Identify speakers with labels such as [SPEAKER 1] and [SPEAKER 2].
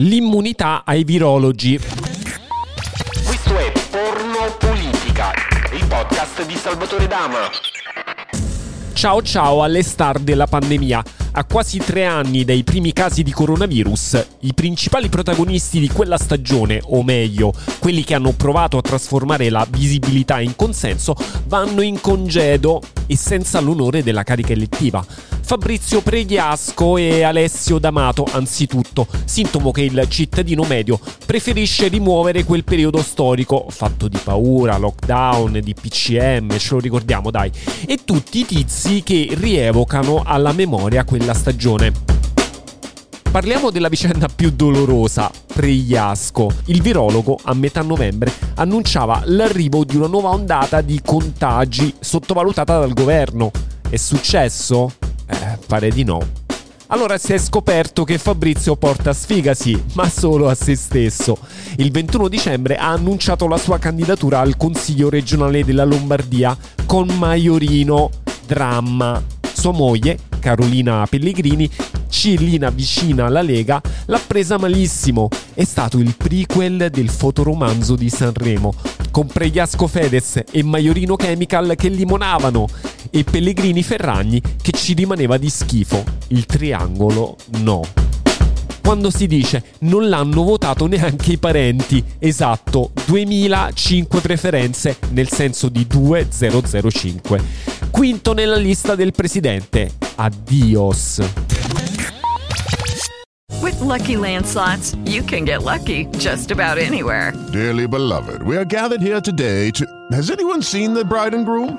[SPEAKER 1] L'immunità ai virologi.
[SPEAKER 2] Questo è Porno Politica, il podcast di Salvatore Dama.
[SPEAKER 1] Ciao ciao alle star della pandemia. A quasi tre anni dai primi casi di coronavirus, i principali protagonisti di quella stagione, o meglio, quelli che hanno provato a trasformare la visibilità in consenso, vanno in congedo e senza l'onore della carica elettiva. Fabrizio Pregliasco e Alessio D'Amato, anzitutto, sintomo che il cittadino medio preferisce rimuovere quel periodo storico fatto di paura, lockdown, di PCM, ce lo ricordiamo dai, e tutti i tizi che rievocano alla memoria quella stagione. Parliamo della vicenda più dolorosa, Pregliasco. Il virologo a metà novembre annunciava l'arrivo di una nuova ondata di contagi sottovalutata dal governo. È successo? Pare di no. Allora si è scoperto che Fabrizio porta sfiga sì, ma solo a se stesso. Il 21 dicembre ha annunciato la sua candidatura al Consiglio regionale della Lombardia con Maiorino. Dramma. Sua moglie, Carolina Pellegrini, Cillina vicina alla Lega, l'ha presa malissimo. È stato il prequel del fotoromanzo di Sanremo, con Pregliasco Fedez e Maiorino Chemical che limonavano e Pellegrini Ferragni che ci rimaneva di schifo. Il triangolo no. Quando si dice non l'hanno votato neanche i parenti, esatto, 2005 preferenze nel senso di 2005. Quinto nella lista del presidente. Addios.
[SPEAKER 3] With Lucky Land slots, you can get lucky just about anywhere.
[SPEAKER 4] Dearly beloved, we are gathered here today to. Has anyone seen the bride and groom?